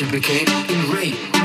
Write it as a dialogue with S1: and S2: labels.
S1: she became enraged.